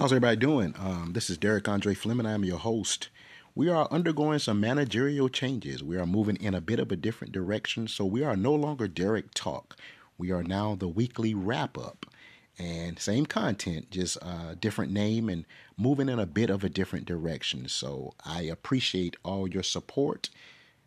How's everybody doing? Um, this is Derek Andre Fleming. And I'm your host. We are undergoing some managerial changes. We are moving in a bit of a different direction. So we are no longer Derek Talk. We are now the weekly wrap up. And same content, just a different name and moving in a bit of a different direction. So I appreciate all your support.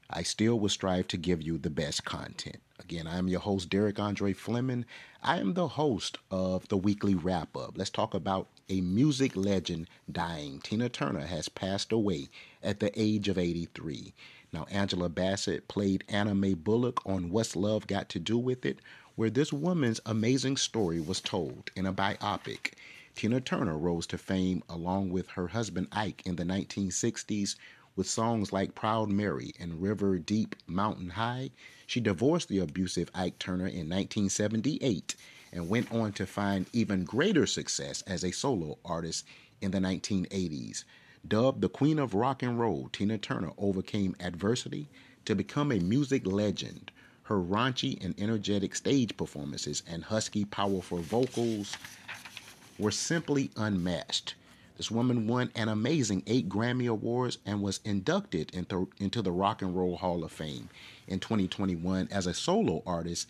I still will strive to give you the best content. Again, I am your host, Derek Andre Fleming. I am the host of the weekly wrap up. Let's talk about a music legend dying. Tina Turner has passed away at the age of 83. Now, Angela Bassett played Anna Mae Bullock on What's Love Got to Do with It, where this woman's amazing story was told in a biopic. Tina Turner rose to fame along with her husband Ike in the 1960s with songs like Proud Mary and River Deep Mountain High. She divorced the abusive Ike Turner in 1978 and went on to find even greater success as a solo artist in the 1980s. Dubbed the Queen of Rock and Roll, Tina Turner overcame adversity to become a music legend. Her raunchy and energetic stage performances and husky, powerful vocals were simply unmatched. This woman won an amazing eight Grammy Awards and was inducted into, into the Rock and Roll Hall of Fame in 2021 as a solo artist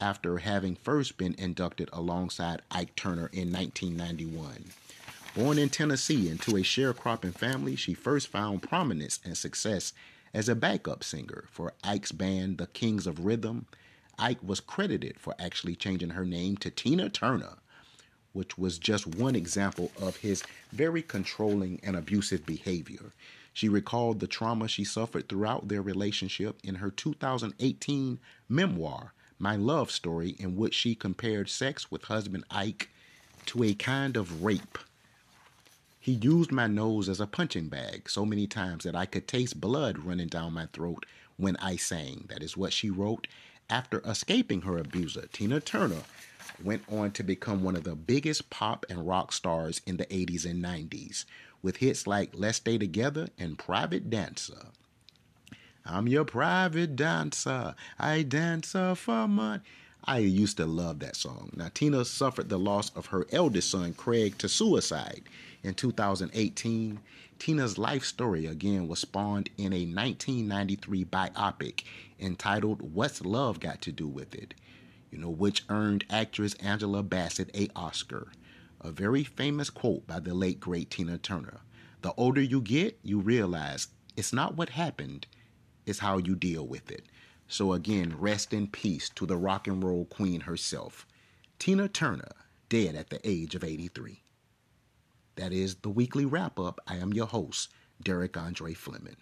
after having first been inducted alongside Ike Turner in 1991. Born in Tennessee into a sharecropping family, she first found prominence and success as a backup singer for Ike's band, The Kings of Rhythm. Ike was credited for actually changing her name to Tina Turner which was just one example of his very controlling and abusive behavior. She recalled the trauma she suffered throughout their relationship in her 2018 memoir, My Love Story, in which she compared sex with husband Ike to a kind of rape. He used my nose as a punching bag so many times that I could taste blood running down my throat when I sang. That is what she wrote. After escaping her abuser, Tina Turner went on to become one of the biggest pop and rock stars in the 80s and 90s, with hits like Let's Stay Together and Private Dancer. I'm your private dancer. I dance for money. I used to love that song. Now, Tina suffered the loss of her eldest son, Craig, to suicide in 2018. Tina's life story again was spawned in a 1993 biopic entitled What's Love Got to Do with It? you know, which earned actress Angela Bassett a Oscar. A very famous quote by the late great Tina Turner. The older you get, you realize it's not what happened, it's how you deal with it. So again, rest in peace to the rock and roll queen herself, Tina Turner, dead at the age of 83. That is the weekly wrap up. I am your host, Derek Andre Fleming.